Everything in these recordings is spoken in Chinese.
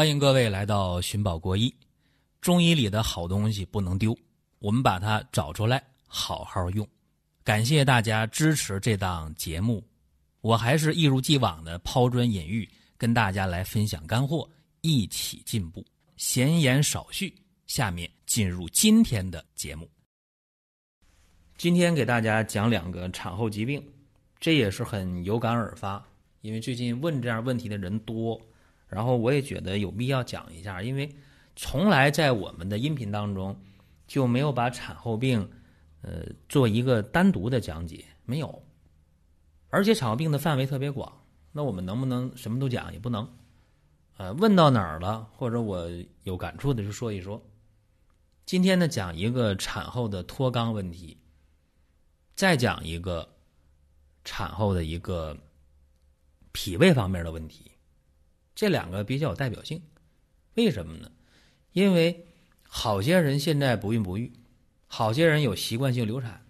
欢迎各位来到寻宝国医。中医里的好东西不能丢，我们把它找出来，好好用。感谢大家支持这档节目，我还是一如既往的抛砖引玉，跟大家来分享干货，一起进步。闲言少叙，下面进入今天的节目。今天给大家讲两个产后疾病，这也是很有感而发，因为最近问这样问题的人多。然后我也觉得有必要讲一下，因为从来在我们的音频当中就没有把产后病，呃，做一个单独的讲解，没有。而且产后病的范围特别广，那我们能不能什么都讲？也不能。呃，问到哪儿了，或者我有感触的就说一说。今天呢，讲一个产后的脱肛问题，再讲一个产后的一个脾胃方面的问题。这两个比较有代表性，为什么呢？因为好些人现在不孕不育，好些人有习惯性流产，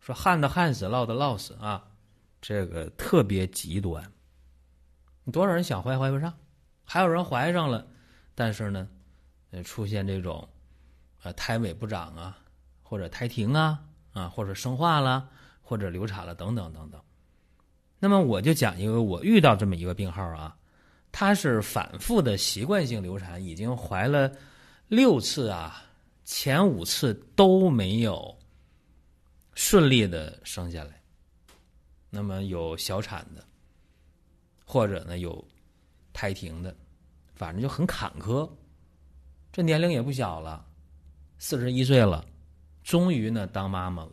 说旱的旱死，涝的涝死啊，这个特别极端。多少人想怀怀不上，还有人怀上了，但是呢，出现这种呃胎尾不长啊，或者胎停啊，啊，或者生化了，或者流产了，等等等等。那么我就讲一个我遇到这么一个病号啊。她是反复的习惯性流产，已经怀了六次啊，前五次都没有顺利的生下来。那么有小产的，或者呢有胎停的，反正就很坎坷。这年龄也不小了，四十一岁了，终于呢当妈妈了。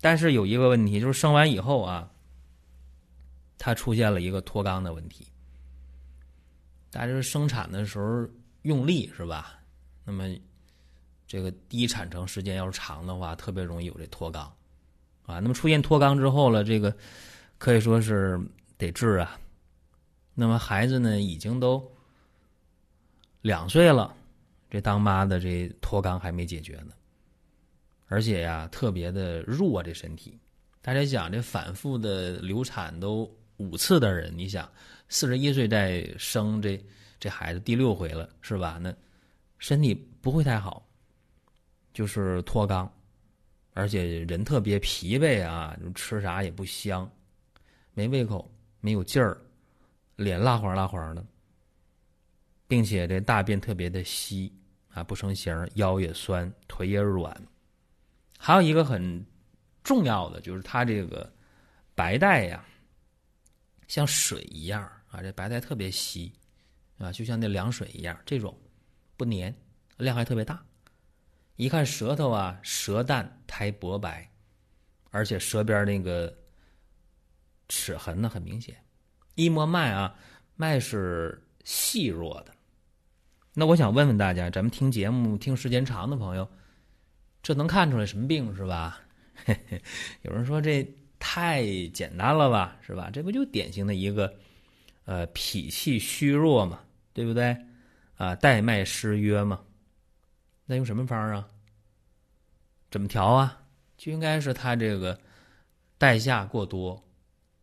但是有一个问题，就是生完以后啊，她出现了一个脱肛的问题。大家说生产的时候用力是吧？那么这个低产程时间要是长的话，特别容易有这脱肛啊。那么出现脱肛之后了，这个可以说是得治啊。那么孩子呢，已经都两岁了，这当妈的这脱肛还没解决呢，而且呀，特别的弱这身体。大家想，这反复的流产都五次的人，你想？四十一岁再生这这孩子第六回了是吧？那身体不会太好，就是脱肛，而且人特别疲惫啊，吃啥也不香，没胃口，没有劲儿，脸蜡黄蜡黄的，并且这大便特别的稀啊，不成形，腰也酸，腿也软。还有一个很重要的就是他这个白带呀，像水一样。啊，这白带特别稀，啊，就像那凉水一样，这种不粘，量还特别大。一看舌头啊，舌淡苔薄白，而且舌边那个齿痕呢很明显。一摸脉啊，脉是细弱的。那我想问问大家，咱们听节目听时间长的朋友，这能看出来什么病是吧？有人说这太简单了吧，是吧？这不就典型的一个。呃，脾气虚弱嘛，对不对？啊，带脉失约嘛，那用什么方啊？怎么调啊？就应该是他这个带下过多，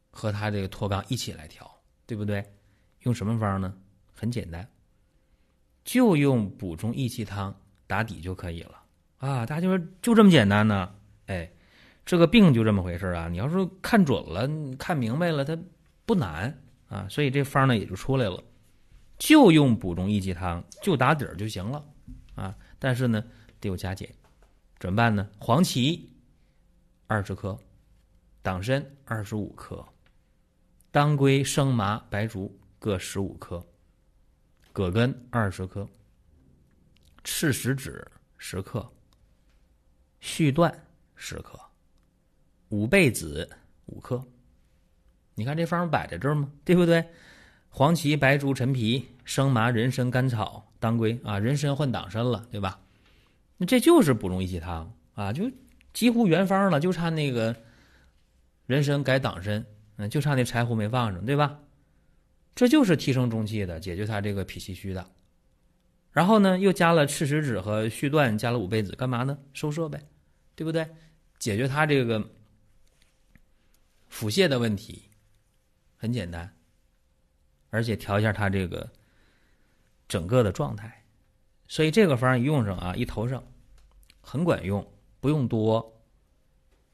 和他这个脱肛一起来调，对不对？用什么方呢？很简单，就用补中益气汤打底就可以了啊！大家就说就这么简单呢？哎，这个病就这么回事啊！你要说看准了、看明白了，它不难。啊，所以这方呢也就出来了，就用补中益气汤，就打底儿就行了，啊，但是呢得有加减，怎么办呢？黄芪二十克，党参二十五克，当归、生麻、白术各十五克，葛根二十克，赤石脂十克，续断十克，五倍子五克。你看这方摆在这儿吗？对不对？黄芪、白术、陈皮、生麻、人参、甘草、当归啊，人参换党参了，对吧？那这就是补中益气汤啊，就几乎原方了，就差那个人参改党参，嗯，就差那柴胡没放上，对吧？这就是提升中气的，解决他这个脾气虚的。然后呢，又加了赤石脂和续断，加了五倍子，干嘛呢？收摄呗，对不对？解决他这个腹泻的问题。很简单，而且调一下他这个整个的状态。所以这个方一用上啊，一头上很管用，不用多，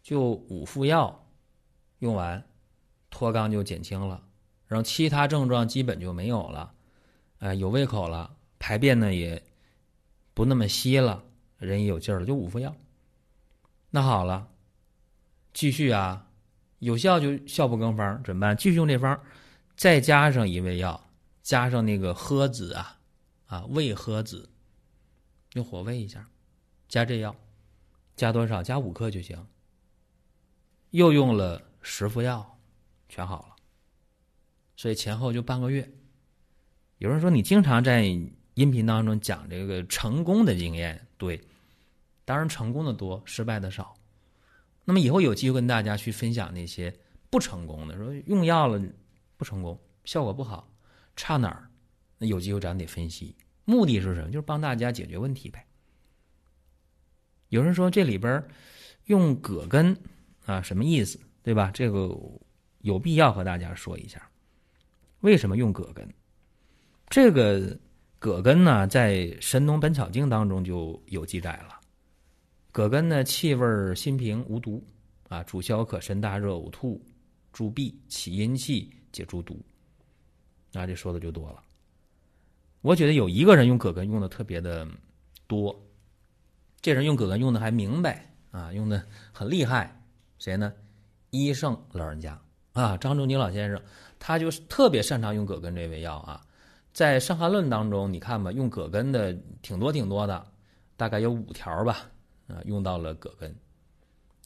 就五副药用完，脱肛就减轻了，然后其他症状基本就没有了，呃，有胃口了，排便呢也不那么稀了，人也有劲儿了，就五副药。那好了，继续啊，有效就效不更方，怎么办？继续用这方，再加上一味药，加上那个诃子啊，啊，胃诃子。用火煨一下，加这药，加多少？加五克就行。又用了十副药，全好了。所以前后就半个月。有人说你经常在音频当中讲这个成功的经验，对，当然成功的多，失败的少。那么以后有机会跟大家去分享那些不成功的，说用药了不成功，效果不好，差哪儿？那有机会咱得分析。目的是什么？就是帮大家解决问题呗。有人说这里边用葛根啊，什么意思？对吧？这个有必要和大家说一下，为什么用葛根？这个葛根呢，在《神农本草经》当中就有记载了。葛根呢，气味辛平，无毒啊，主消渴、身大热、呕吐、助痹、起阴气、解诸毒。那这说的就多了。我觉得有一个人用葛根用的特别的多，这人用葛根用的还明白啊，用的很厉害。谁呢？医圣老人家啊，张仲景老先生，他就特别擅长用葛根这味药啊。在《伤寒论》当中，你看吧，用葛根的挺多挺多的，大概有五条吧，啊，用到了葛根。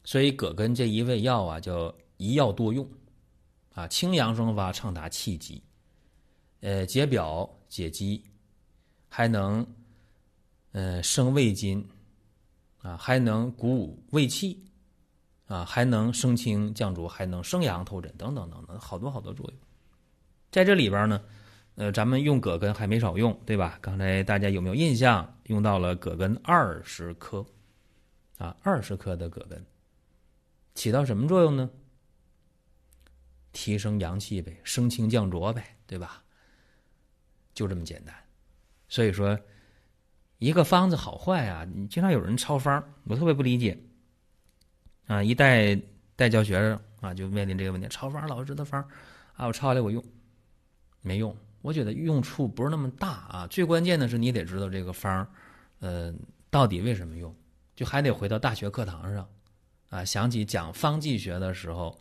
所以葛根这一味药啊，叫一药多用，啊，清阳生发，畅达气机。呃，解表解肌，还能，呃，生胃津，啊，还能鼓舞胃气，啊，还能升清降浊，还能生阳透疹，等等等等，好多好多作用。在这里边呢，呃，咱们用葛根还没少用，对吧？刚才大家有没有印象？用到了葛根二十克，啊，二十克的葛根，起到什么作用呢？提升阳气呗，升清降浊呗，对吧？就这么简单，所以说，一个方子好坏啊，你经常有人抄方，我特别不理解。啊，一代代教学生啊，就面临这个问题：抄方老师知道方，啊，我抄下来我用，没用。我觉得用处不是那么大啊。最关键的是你得知道这个方，呃，到底为什么用，就还得回到大学课堂上，啊，想起讲方剂学的时候，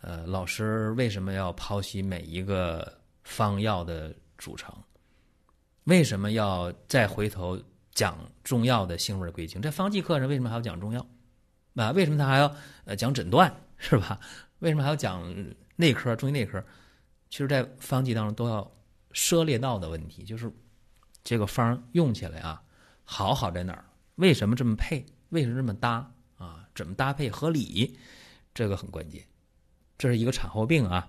呃，老师为什么要剖析每一个方药的组成？为什么要再回头讲中药的性味归经？这方剂课上为什么还要讲中药？啊，为什么他还要呃讲诊断是吧？为什么还要讲内科、中医内科？其实，在方剂当中都要涉猎到的问题，就是这个方用起来啊，好好在哪儿？为什么这么配？为什么这么搭？啊，怎么搭配合理？这个很关键。这是一个产后病啊，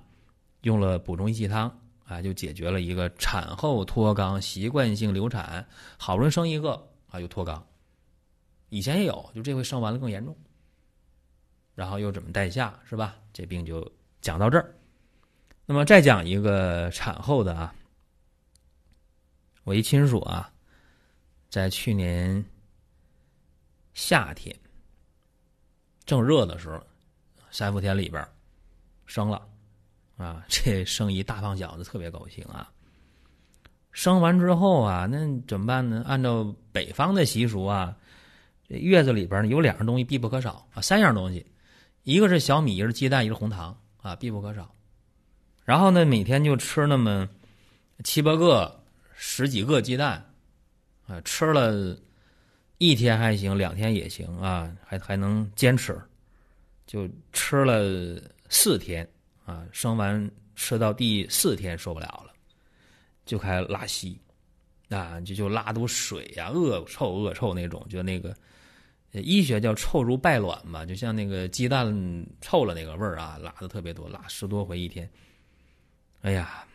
用了补中益气汤。啊，就解决了一个产后脱肛、习惯性流产，好不容易生一个啊，又脱肛。以前也有，就这回生完了更严重。然后又怎么带下是吧？这病就讲到这儿。那么再讲一个产后的啊，我一亲属啊，在去年夏天正热的时候，三伏天里边生了。啊，这生一大胖小子特别高兴啊！生完之后啊，那怎么办呢？按照北方的习俗啊，月子里边呢有两样东西必不可少啊，三样东西，一个是小米，一个是鸡蛋，一个是红糖啊，必不可少。然后呢，每天就吃那么七八个、十几个鸡蛋啊，吃了一天还行，两天也行啊，还还能坚持，就吃了四天。啊，生完吃到第四天受不了了，就开始拉稀，啊，就就拉都水呀，恶臭恶臭那种，就那个医学叫臭如败卵嘛，就像那个鸡蛋臭了那个味儿啊，拉的特别多，拉十多回一天。哎呀，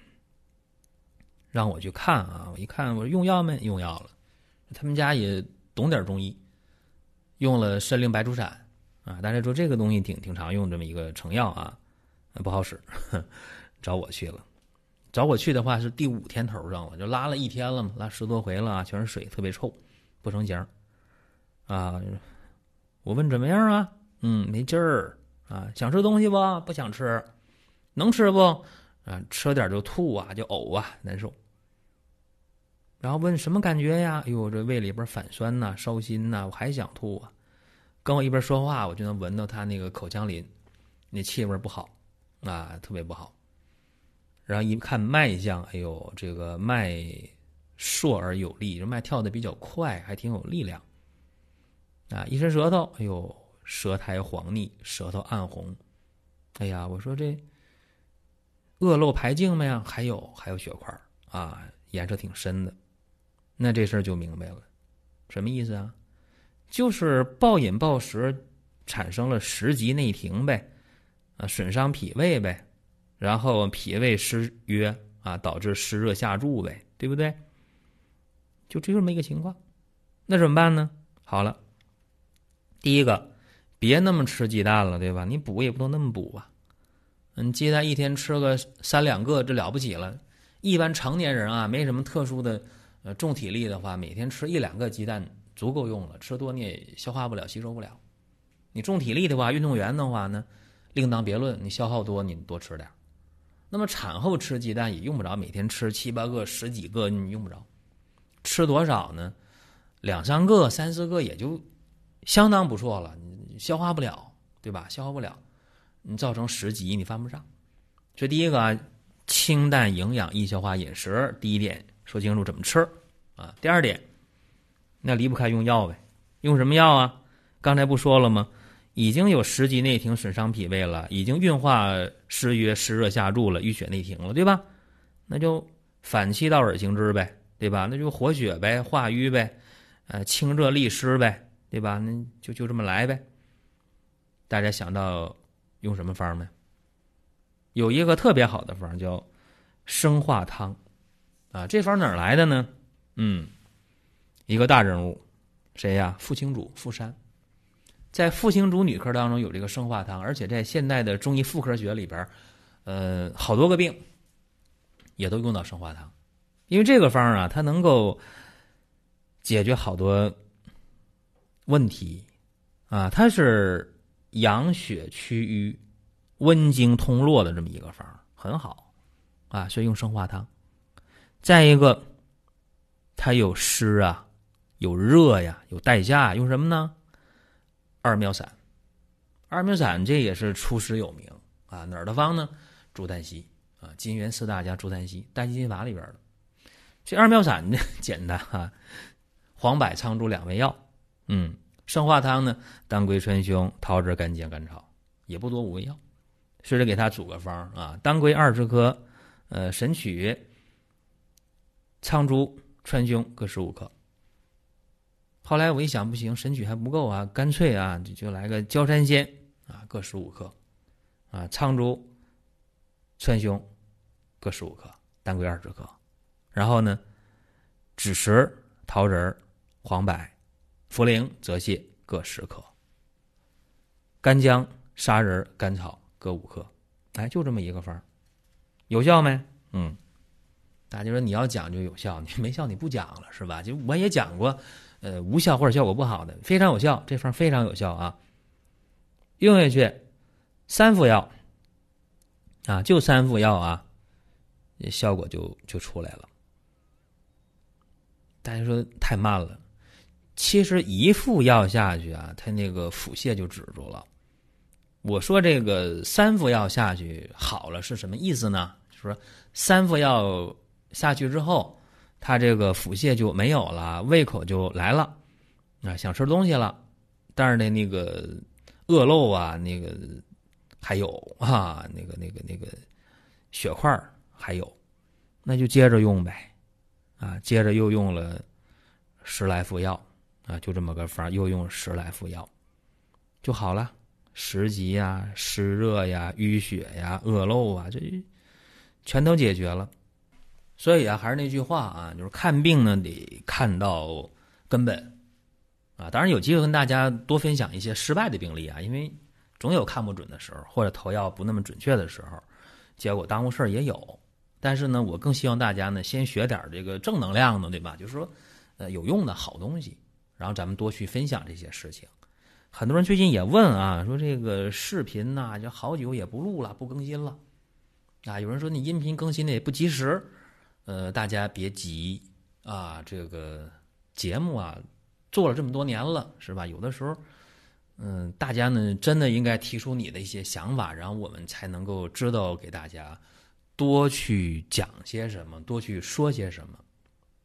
让我去看啊，我一看，我说用药没？用药了。他们家也懂点中医，用了参苓白术散啊，大家说这个东西挺挺常用，这么一个成药啊。不好使，找我去了。找我去的话是第五天头上了，就拉了一天了嘛，拉十多回了啊，全是水，特别臭，不成形啊。我问怎么样啊？嗯，没劲儿啊，想吃东西不？不想吃，能吃不？啊，吃了点就吐啊，就呕啊，难受。然后问什么感觉呀？哎呦，这胃里边反酸呐，烧心呐，我还想吐啊。跟我一边说话，我就能闻到他那个口腔里那气味不好啊，特别不好。然后一看脉象，哎呦，这个脉硕而有力，这脉跳的比较快，还挺有力量。啊，一伸舌头，哎呦，舌苔黄腻，舌头暗红。哎呀，我说这恶露排净没呀？还有，还有血块啊，颜色挺深的。那这事儿就明白了，什么意思啊？就是暴饮暴食产生了食积内停呗，啊，损伤脾胃呗。然后脾胃失约啊，导致湿热下注呗，对不对？就这么一个情况，那怎么办呢？好了，第一个，别那么吃鸡蛋了，对吧？你补也不能那么补啊。嗯，鸡蛋一天吃个三两个，这了不起了。一般成年人啊，没什么特殊的呃重体力的话，每天吃一两个鸡蛋足够用了。吃多你也消化不了，吸收不了。你重体力的话，运动员的话呢，另当别论。你消耗多，你多吃点。那么产后吃鸡蛋也用不着每天吃七八个、十几个，你用不着。吃多少呢？两三个、三四个也就相当不错了。你消化不了，对吧？消化不了，你造成食积，你犯不上。这第一个啊，清淡、营养、易消化饮食，第一点说清楚怎么吃啊。第二点，那离不开用药呗。用什么药啊？刚才不说了吗？已经有食积内停损伤脾胃了，已经运化湿约湿热下注了，淤血内停了，对吧？那就反其道而行之呗，对吧？那就活血呗，化瘀呗，呃，清热利湿呗，对吧？那就就这么来呗。大家想到用什么方没？有一个特别好的方叫生化汤，啊，这方哪来的呢？嗯，一个大人物，谁呀？傅青主，傅山。在傅青主女科当中有这个生化汤，而且在现代的中医妇科学里边，呃，好多个病也都用到生化汤，因为这个方啊，它能够解决好多问题啊，它是养血祛瘀、温经通络的这么一个方，很好啊，所以用生化汤。再一个，它有湿啊，有热呀，有代下，用什么呢？二妙散，二妙散这也是出师有名啊，哪儿的方呢？朱丹溪啊，金元四大家朱丹溪《丹溪心法》里边的。这二妙散呢，简单哈，黄柏、苍术两味药，嗯，生化汤呢，当归、川芎、桃仁、干姜、甘草，也不多，五味药。试着给他组个方啊，当归二十克，呃，神曲、苍术、川芎各十五克。后来我一想，不行，神曲还不够啊，干脆啊，就就来个焦山仙啊，各十五克，啊，苍术、川芎各十五克，当归二十克，然后呢，枳实、桃仁、黄柏、茯苓、泽泻各十克，干姜、砂仁、甘草各五克，哎，就这么一个方有效没？嗯，大家说你要讲就有效，你没效你不讲了是吧？就我也讲过。呃，无效或者效果不好的，非常有效，这方非常有效啊！用下去三副药啊，就三副药啊，效果就就出来了。大家说太慢了，其实一副药下去啊，它那个腹泻就止住了。我说这个三副药下去好了是什么意思呢？就是说三副药下去之后。他这个腹泻就没有了，胃口就来了，啊，想吃东西了，但是呢，那个恶露啊，那个还有啊，那个那个那个血块还有，那就接着用呗，啊，接着又用了十来副药，啊，就这么个方又用十来副药就好了，食积呀、湿热呀、淤血呀、恶露啊，这全都解决了。所以啊，还是那句话啊，就是看病呢得看到根本，啊，当然有机会跟大家多分享一些失败的病例啊，因为总有看不准的时候，或者投药不那么准确的时候，结果耽误事儿也有。但是呢，我更希望大家呢先学点这个正能量的，对吧？就是说，呃，有用的好东西，然后咱们多去分享这些事情。很多人最近也问啊，说这个视频呐，就好久也不录了，不更新了。啊，有人说你音频更新的也不及时，呃，大家别急啊，这个节目啊做了这么多年了，是吧？有的时候，嗯，大家呢真的应该提出你的一些想法，然后我们才能够知道给大家多去讲些什么，多去说些什么，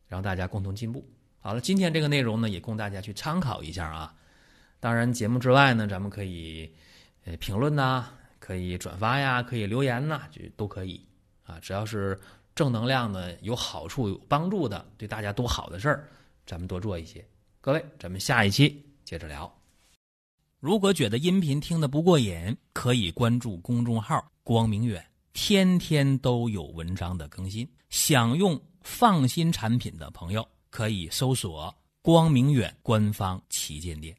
让大家共同进步。好了，今天这个内容呢，也供大家去参考一下啊。当然，节目之外呢，咱们可以呃评论呐，可以转发呀，可以留言呐，就都可以啊。只要是正能量的、有好处、有帮助的、对大家都好的事儿，咱们多做一些。各位，咱们下一期接着聊。如果觉得音频听得不过瘾，可以关注公众号“光明远”，天天都有文章的更新。想用放心产品的朋友，可以搜索“光明远”官方旗舰店。